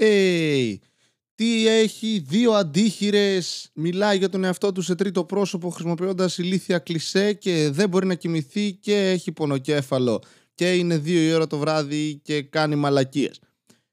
Hey, τι έχει, δύο αντίχειρες. Μιλάει για τον εαυτό του σε τρίτο πρόσωπο χρησιμοποιώντας ηλίθια κλισέ και δεν μπορεί να κοιμηθεί και έχει πονοκέφαλο. Και είναι δύο η ώρα το βράδυ και κάνει μαλακίες.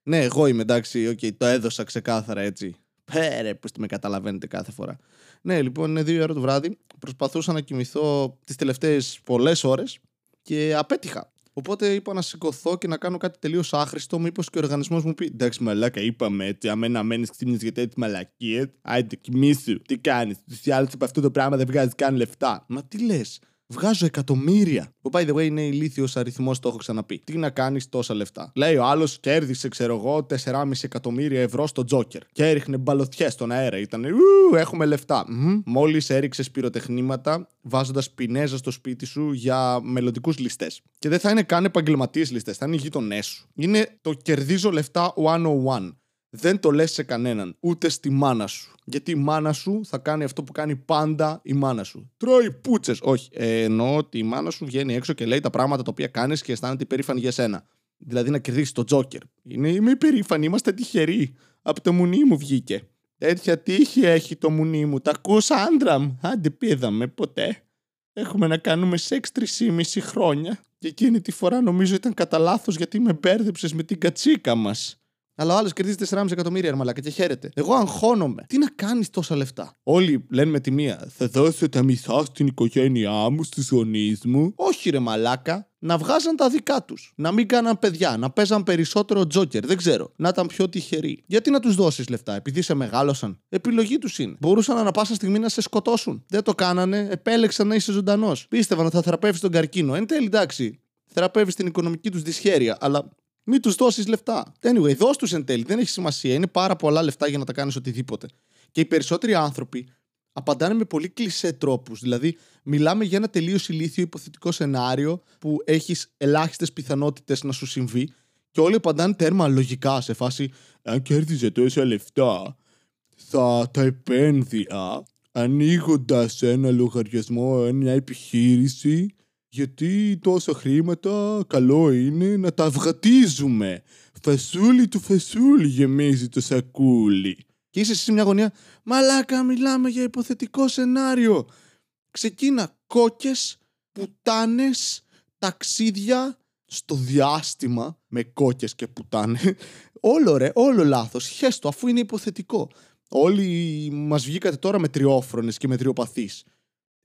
Ναι, εγώ είμαι εντάξει, okay, το έδωσα ξεκάθαρα έτσι. Πέρε, πώς με καταλαβαίνετε κάθε φορά. Ναι, λοιπόν, είναι δύο η ώρα το βράδυ. Προσπαθούσα να κοιμηθώ τις τελευταίες πολλές ώρες και απέτυχα. Οπότε είπα να σηκωθώ και να κάνω κάτι τελείως άχρηστο. Μήπως και ο οργανισμός μου πει: Εντάξει, μαλάκα, είπαμε έτσι. Αμένα μένει ξύπνη γιατί έτσι μαλακίες. Άιτε, κοιμήσου. Τι κάνεις. Τους ή άλλους από αυτό το πράγμα δεν βγάζεις καν λεφτά. Μα τι λες. Βγάζω εκατομμύρια. Που by the way είναι ηλίθιος αριθμός, το έχω ξαναπεί. Τι να κάνεις τόσα λεφτά; Λέει ο άλλος κέρδισε, ξέρω εγώ, 4,5 εκατομμύρια ευρώ στο Τζόκερ. Και έριχνε μπαλωθιέ στον αέρα. Ήταν ου, έχουμε λεφτά. Mm-hmm. Μόλις έριξες πυροτεχνήματα βάζοντας πινέζα στο σπίτι σου για μελλοντικούς ληστές. Και δεν θα είναι καν επαγγελματίες ληστές, θα είναι οι γείτονές σου. Είναι το κερδίζω λεφτά 101 δεν το λες σε κανέναν, ούτε στη μάνα σου. Γιατί η μάνα σου θα κάνει αυτό που κάνει πάντα η μάνα σου. Τρώει πούτσες. Όχι. Ε, εννοώ ότι η μάνα σου βγαίνει έξω και λέει τα πράγματα τα οποία κάνεις και αισθάνεται υπερήφανη για σένα. Δηλαδή να κερδίσεις το Τζόκερ. Είναι, είμαι υπερήφανη, είμαστε τυχεροί. Από το μουνί μου βγήκε. Τέτοια τύχη έχει το μουνί μου. Τα ακούς άντρα μου. Άντε πήδαμε ποτέ. Έχουμε να κάνουμε σεξ 3,5 χρόνια. Και εκείνη τη φορά νομίζω ήταν κατά λάθος γιατί με μπέρδεψες με την κατσίκα μας. Αλλά ο άλλος κερδίζει 4,5 εκατομμύρια αρμαλάκα και χαίρεται. Εγώ αγχώνομαι. Τι να κάνεις τόσα λεφτά; Όλοι λένε με τη μία, θα δώσω τα μισά στην οικογένειά μου, στους γονείς μου. Όχι, ρε μαλάκα. Να βγάζαν τα δικά τους. Να μην κάναν παιδιά. Να παίζαν περισσότερο τζόκερ. Δεν ξέρω. Να ήταν πιο τυχεροί. Γιατί να τους δώσεις λεφτά, επειδή σε μεγάλωσαν; Επιλογή τους είναι. Μπορούσαν ανα πάσα στιγμή να σε σκοτώσουν. Δεν το κάνανε. Επέλεξαν να είσαι ζωντανός. Πίστευαν ότι θα θεραπεύεις τον καρκίνο. Εν τέλει, εντάξει. Θεραπεύεις την οικονομική τους δυσχέρεια. Αλλά μην τους δώσεις λεφτά. Anyway, δώσ' τους εν τέλει. Δεν έχει σημασία. Είναι πάρα πολλά λεφτά για να τα κάνεις οτιδήποτε. Και οι περισσότεροι άνθρωποι απαντάνε με πολύ κλεισέ τρόπους. Δηλαδή, μιλάμε για ένα τελείως ηλίθιο υποθετικό σενάριο που έχεις ελάχιστες πιθανότητες να σου συμβεί και όλοι απαντάνε τέρμα λογικά σε φάση Αν κέρδιζε τόσα λεφτά, θα τα επένδυα ανοίγοντας ένα λογαριασμό, μια επιχείρηση γιατί τόσα χρήματα καλό είναι να τα αυγατίζουμε. Φασούλι του φασούλι γεμίζει το σακούλι. Και είσαι σε μια γωνία, μαλάκα μιλάμε για υποθετικό σενάριο. Ξεκίνα κόκκες, πουτάνες, ταξίδια στο διάστημα με κόκκες και πουτάνε. όλο ρε, όλο λάθος. Χέστο, αφού είναι υποθετικό. Όλοι μας βγήκατε τώρα με τριόφρονες και με τριοπαθείς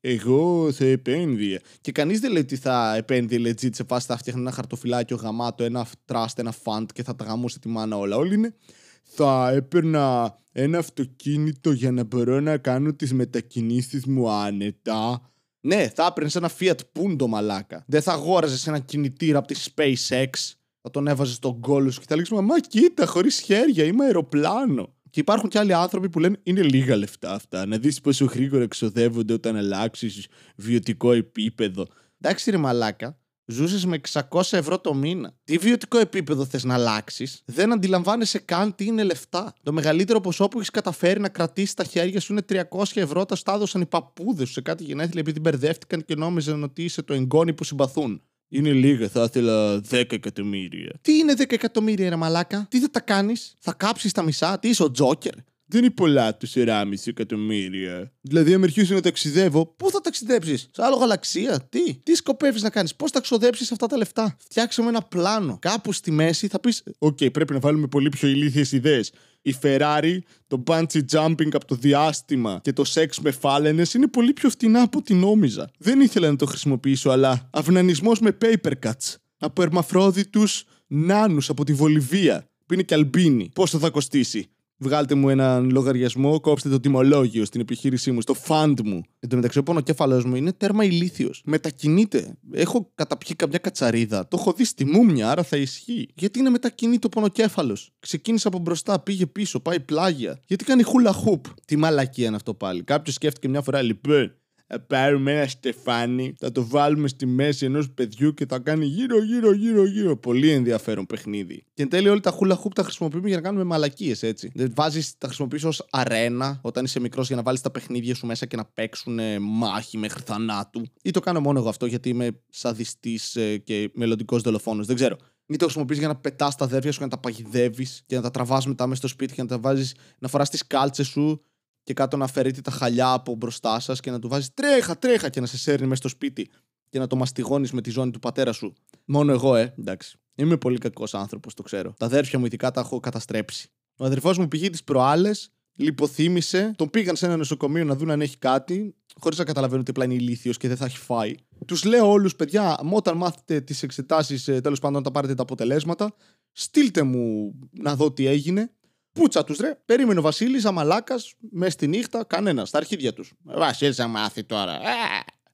εγώ θα επένδυα. Και κανείς δεν λέει ότι θα επένδυε legit σε φάση θα φτιάχνει ένα χαρτοφυλάκιο γαμάτο, ένα trust, ένα fund και θα τα γαμούσε τη μάνα όλα. Όλοι είναι. Θα έπαιρνα ένα αυτοκίνητο για να μπορώ να κάνω τις μετακινήσεις μου άνετα. Ναι, θα έπαιρνες ένα Fiat Punto μαλάκα. Δεν θα αγόραζες ένα κινητήρα από τη SpaceX. Θα τον έβαζες στον κόλο σου και θα λέγεις Μα κοίτα, χωρίς χέρια, είμαι αεροπλάνο. Και υπάρχουν και άλλοι άνθρωποι που λένε είναι λίγα λεφτά αυτά. Να δεις πόσο γρήγορα εξοδεύονται όταν αλλάξεις βιωτικό επίπεδο. Εντάξει, ρε Μαλάκα, ζούσες με 600 ευρώ το μήνα. Τι βιωτικό επίπεδο θες να αλλάξεις, δεν αντιλαμβάνεσαι καν τι είναι λεφτά. Το μεγαλύτερο ποσό που έχεις καταφέρει να κρατήσεις τα χέρια σου είναι 300 ευρώ. Τα στάδωσαν οι παππούδες σου σε κάτι γενέθλια επειδή μπερδεύτηκαν και νόμιζαν ότι είσαι το εγγόνι που συμπαθούν. Είναι λίγα, θα ήθελα 10 εκατομμύρια. Τι είναι 10 εκατομμύρια, ρε Μαλάκα, τι θα τα κάνεις, θα κάψεις τα μισά, τι είσαι ο Τζόκερ; Δεν είναι πολλά του 4,5 εκατομμύρια. Δηλαδή, αν αρχίσω να ταξιδεύω, πού θα ταξιδέψεις, σε άλλο γαλαξία, τι, τι σκοπεύεις να κάνεις, πώς θα ξοδέψεις αυτά τα λεφτά; Φτιάξαμε ένα πλάνο. Κάπου στη μέση θα πεις: Οκ, okay, πρέπει να βάλουμε πολύ πιο ηλίθιες ιδέες. Η Ferrari, το bungee jumping από το διάστημα και το σεξ με φάλαινες είναι πολύ πιο φτηνά από ό,τι νόμιζα. Δεν ήθελα να το χρησιμοποιήσω, αλλά αυνανισμός με paper cuts. Από ερμαφρόδιτους νάνους από τη Βολιβία, που είναι και αλμπίνοι. Πόσο θα κοστίσει; Βγάλτε μου έναν λογαριασμό, κόψτε το τιμολόγιο στην επιχείρησή μου, στο fund μου. Εν τω μεταξύ, ο πονοκέφαλος μου είναι τέρμα ηλίθιος. Μετακινείται. Έχω καταπιεί καμιά κατσαρίδα. Το έχω δει στη μούμια, άρα θα ισχύει. Γιατί είναι μετακινείται ο πονοκέφαλος; Ξεκίνησε από μπροστά, πήγε πίσω, πάει πλάγια. Γιατί κάνει χούλα χουπ. Τι μαλακία είναι αυτό πάλι; Κάποιος σκέφτηκε μια φορά, λοιπόν, θα πάρουμε ένα στεφάνι, θα το βάλουμε στη μέση ενός παιδιού και θα κάνει γύρω, γύρω, γύρω, γύρω. Πολύ ενδιαφέρον παιχνίδι. Και εν τέλει, όλοι τα χούλα χούπ τα χρησιμοποιούμε για να κάνουμε μαλακίες, έτσι. Δεν βάζεις, τα χρησιμοποιείς ως αρένα όταν είσαι μικρός για να βάλεις τα παιχνίδια σου μέσα και να παίξουν μάχη μέχρι θανάτου. Ή το κάνω μόνο εγώ αυτό γιατί είμαι σαδιστής ε, και μελλοντικός δολοφόνος. Δεν ξέρω. Ή το χρησιμοποιείς για να πετάς τα αδέρφια σου και να τα παγιδεύεις και να τα τραβάς μετά μέσα στο σπίτι και να τα βάζεις να φοράς τις κάλτσες σου και κάτω να αφαιρείται τα χαλιά από μπροστά σας και να του βάζει τρέχα, τρέχα και να σε σέρνει μέσα στο σπίτι και να το μαστιγώνεις με τη ζώνη του πατέρα σου. Μόνο εγώ, ε, εντάξει. Είμαι πολύ κακός άνθρωπος, το ξέρω. Τα αδέρφια μου ειδικά τα έχω καταστρέψει. Ο αδερφός μου πηγαίνει τις προάλλες, λιποθύμησε, τον πήγαν σε ένα νοσοκομείο να δουν αν έχει κάτι, χωρίς να καταλαβαίνουν ότι απλά είναι ηλίθιος και δεν θα έχει φάει. Τους λέω όλους, παιδιά, όταν μάθετε τις εξετάσεις, τέλος πάντων, όταν πάρετε τα αποτελέσματα, στείλτε μου να δω τι έγινε. Πούτσα τους ρε. Περίμενε ο Βασίλης, αμαλάκα, μες στη νύχτα, κανένας, στα αρχίδια τους. Βασίλης, θα μάθει τώρα. Ε,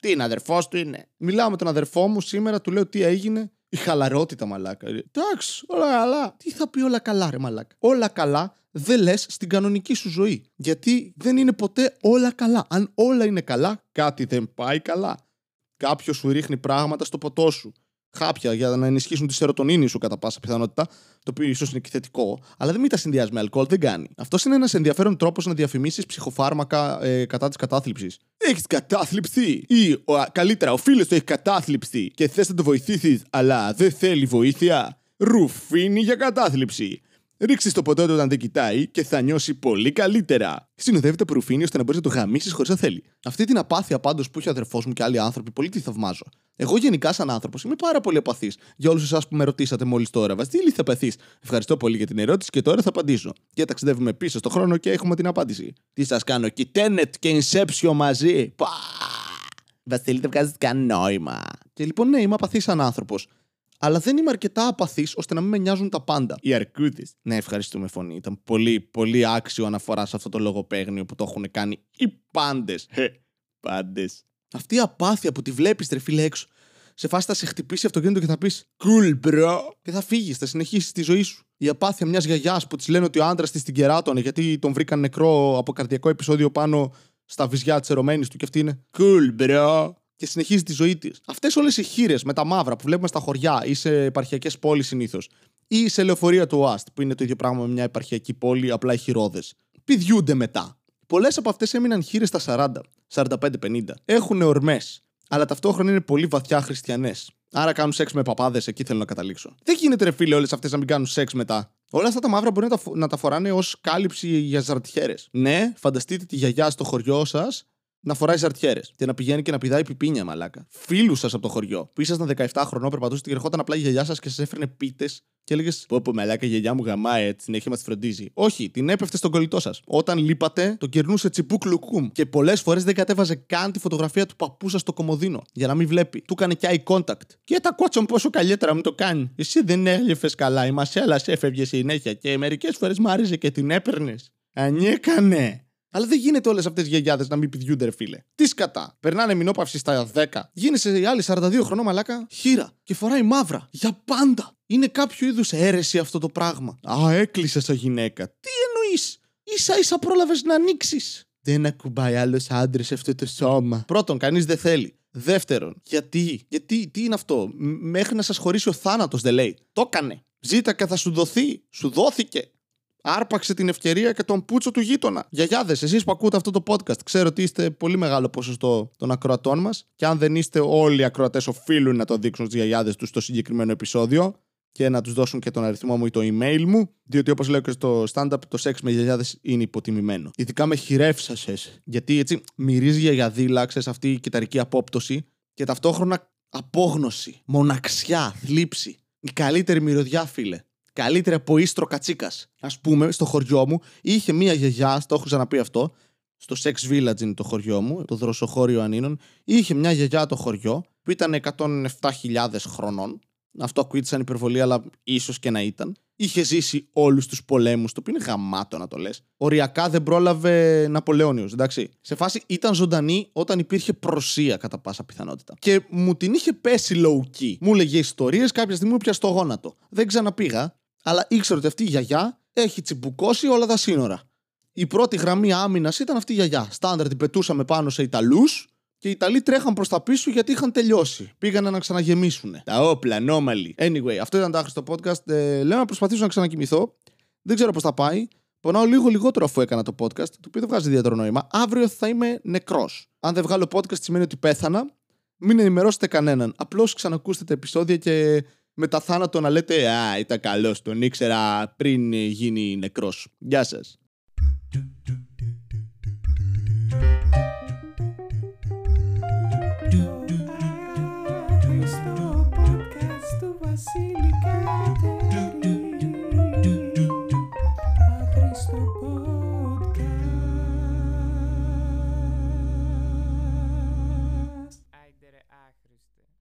τι είναι, αδερφός του είναι. Μιλάω με τον αδερφό μου σήμερα, του λέω τι έγινε. Η χαλαρότητα, μαλάκα. Εντάξει, όλα καλά. Τι θα πει όλα καλά, ρε μαλάκα. Όλα καλά δεν λες στην κανονική σου ζωή. Γιατί δεν είναι ποτέ όλα καλά. Αν όλα είναι καλά, κάτι δεν πάει καλά. Κάποιος σου ρίχνει πράγματα στο ποτό σου χάπια για να ενισχύσουν τη σερωτονίνη σου κατά πάσα πιθανότητα, το οποίο ίσως είναι και θετικό, αλλά δεν μην τα συνδυάζει με αλκοόλ, δεν κάνει. Αυτός είναι ένας ενδιαφέρον τρόπος να διαφημίσεις ψυχοφάρμακα ε, κατά της κατάθλιψης. Έχεις κατάθλιψη, ή ο, καλύτερα, ο φίλος του έχει κατάθλιψη και θες να το βοηθήσεις, αλλά δεν θέλει βοήθεια. Ρουφίνι για κατάθλιψη. Ρίξει το ποτό του όταν δεν κοιτάει και θα νιώσει πολύ καλύτερα. Συνοδεύεται από ρουφίνι ώστε να μπορείς να το γαμίσεις χωρίς να θέλει. Αυτή την απάθεια πάντως που έχει ο αδερφός μου και άλλοι άνθρωποι, πολύ τη θαυμάζω. Εγώ γενικά, σαν άνθρωπος, είμαι πάρα πολύ απαθής. Για όλους εσάς που με ρωτήσατε μόλις τώρα, Βαστίλη ηλίθεια Ευχαριστώ πολύ για την ερώτηση και τώρα θα απαντήσω. Και ταξιδεύουμε πίσω στο χρόνο και έχουμε την απάντηση. Τι σας κάνω, και Tenet και Inception μαζί; Πα! Βασίλη, δεν βγάζεις καν νόημα. Και λοιπόν, ναι, είμαι απαθής σαν άνθρωπος αλλά δεν είμαι αρκετά απαθής ώστε να μην με νοιάζουν τα πάντα. Οι αρκούδε. Ναι, ευχαριστούμε φωνή. Ήταν πολύ, πολύ άξιο αναφορά σε αυτό το λογοπαίγνιο που το έχουν κάνει οι πάντες. Πάντες. Αυτή η απάθεια που τη βλέπεις, τρεφίλε έξω. Σε φάση θα σε χτυπήσει αυτοκίνητο και θα πεις Cool, bro. Και θα φύγεις, θα συνεχίσεις τη ζωή σου. Η απάθεια μιας γιαγιάς που της λένε ότι ο άντρας της την κεράτωνε γιατί τον βρήκαν νεκρό από καρδιακό επεισόδιο πάνω στα βυζιά της ερωμένης του και αυτή είναι Cool, bro και συνεχίζει τη ζωή της. Αυτές όλες οι χείρες με τα μαύρα που βλέπουμε στα χωριά ή σε επαρχιακές πόλεις συνήθως, ή σε λεωφορεία του ΟΑΣΤ, που είναι το ίδιο πράγμα με μια επαρχιακή πόλη, απλά έχει ρόδε, πηδιούνται μετά. Πολλές από αυτές έμειναν χείρες στα 40, 45-50. Έχουν ορμές, αλλά ταυτόχρονα είναι πολύ βαθιά χριστιανές. Άρα κάνουν σεξ με παπάδες, εκεί θέλω να καταλήξω. Δεν γίνεται ρε φίλε όλες αυτές να μην κάνουν σεξ μετά. Όλα αυτά τα μαύρα μπορεί να τα, να τα φοράνε ως κάλυψη για ζαρτιέρες. Ναι, φανταστείτε τη γιαγιά στο χωριό σας να φοράει ζαρτιέρε και να πηγαίνει και να πηδάει πιπίνια, μαλάκα. Φίλους σας από το χωριό που ήσασταν 17 χρονών, περπατούσατε και ερχόταν απλά η γιαγιά σας και σας έφερνε πίτες και έλεγες Πω πω μαλάκα, η γιαγιά μου γαμάει, την συνέχεια μας φροντίζει. Όχι, την έπεφτε στον κολλητό σας. Όταν λείπατε, το κερνούσε τσιπούκ λουκούμ. Και πολλές φορές δεν κατέβαζε καν τη φωτογραφία του παππού σας στο κομμωδίνο για να μην βλέπει. Του έκανε και eye contact. Και τα κότσον πόσο καλύτερα μου το κάνει. Εσύ δεν έλειφες καλά, η μασέλας έφευγε συνέχεια και μερικές φορές μ' άρεσε και την έπαιρνες. Αν έκανε. Αλλά δεν γίνεται όλες αυτές οι γιαγιάδες να μην πηδιούνται, ρε φίλε. Τι σκατά. Περνάνε μηνόπαυση στα 10. Γίνεσαι η άλλη 42 χρονών μαλάκα χείρα και φοράει μαύρα. Για πάντα. Είναι κάποιο είδους αίρεση αυτό το πράγμα. Α, έκλεισε σαν γυναίκα. Τι εννοείς; σα ίσα πρόλαβες να ανοίξεις. Δεν ακουμπάει άλλος άντρε αυτό το σώμα. Πρώτον, κανείς δεν θέλει. Δεύτερον, γιατί, γιατί, τι είναι αυτό; Μέχρι να σας χωρίσει ο θάνατος, δεν λέει. Το έκανε. Ζήτα και θα σου δοθεί. Σου δόθηκε άρπαξε την ευκαιρία και τον πούτσο του γείτονα. Γιαγιάδες, εσείς που ακούτε αυτό το podcast, ξέρω ότι είστε πολύ μεγάλο ποσοστό των ακροατών μας. Και αν δεν είστε όλοι οι ακροατές, οφείλουν να το δείξουν στι γιαγιάδες τους στο συγκεκριμένο επεισόδιο και να τους δώσουν και τον αριθμό μου ή το email μου. Διότι όπως λέω και στο stand-up, το σεξ με γιαγιάδες είναι υποτιμημένο. Ειδικά με χειρεύσασες. Γιατί έτσι μυρίζει γιαγιαδίλα, ξέρει αυτή η κυταρική απόπτωση και ταυτόχρονα απόγνωση, μοναξιά, θλίψη. Η καλύτερη μυρωδιά, φίλε καλύτερα από ίστρο κατσίκας. Α πούμε, στο χωριό μου είχε μία γιαγιά, το έχω ξαναπεί αυτό, στο Sex Village είναι το χωριό μου, το δροσοχώριο Ανίνων, είχε μια γιαγιά το χωριό που ήταν 107.000 χρονών. Αυτό ακούγεται σαν υπερβολή, αλλά ίσως και να ήταν. Είχε ζήσει όλους τους πολέμους, το οποίο είναι γαμάτο να το λες. Οριακά δεν πρόλαβε Ναπολέονιο, εντάξει. Σε φάση ήταν ζωντανή όταν υπήρχε προσία κατά πάσα πιθανότητα. Και μου την είχε πέσει low key. Μου έλεγε ιστορίες, κάποια στιγμή μου πιαστό γόνατο. Δεν ξαναπήγα, αλλά ήξερα ότι αυτή η γιαγιά έχει τσιμπουκώσει όλα τα σύνορα. Η πρώτη γραμμή άμυνας ήταν αυτή η γιαγιά. Στάνταρ την πετούσαμε πάνω σε Ιταλούς και οι Ιταλοί τρέχαν προς τα πίσω γιατί είχαν τελειώσει. Πήγανε να ξαναγεμίσουν. Τα όπλα, νόμαλοι. Anyway, αυτό ήταν το άχρηστο podcast. Ε, λέω να προσπαθήσω να ξανακοιμηθώ. Δεν ξέρω πώς θα πάει. Πονάω λίγο λιγότερο αφού έκανα το podcast, το οποίο δεν βγάζει ιδιαίτερο νόημα. Αύριο θα είμαι νεκρός. Αν δεν βγάλω podcast σημαίνει ότι πέθανα. Μην ενημερώσετε κανέναν. Απλώς ξανακούστε τα επεισόδια και μετά θάνατο να λέτε «Α, ήταν καλός, τον ήξερα πριν γίνει νεκρός». Γεια σας.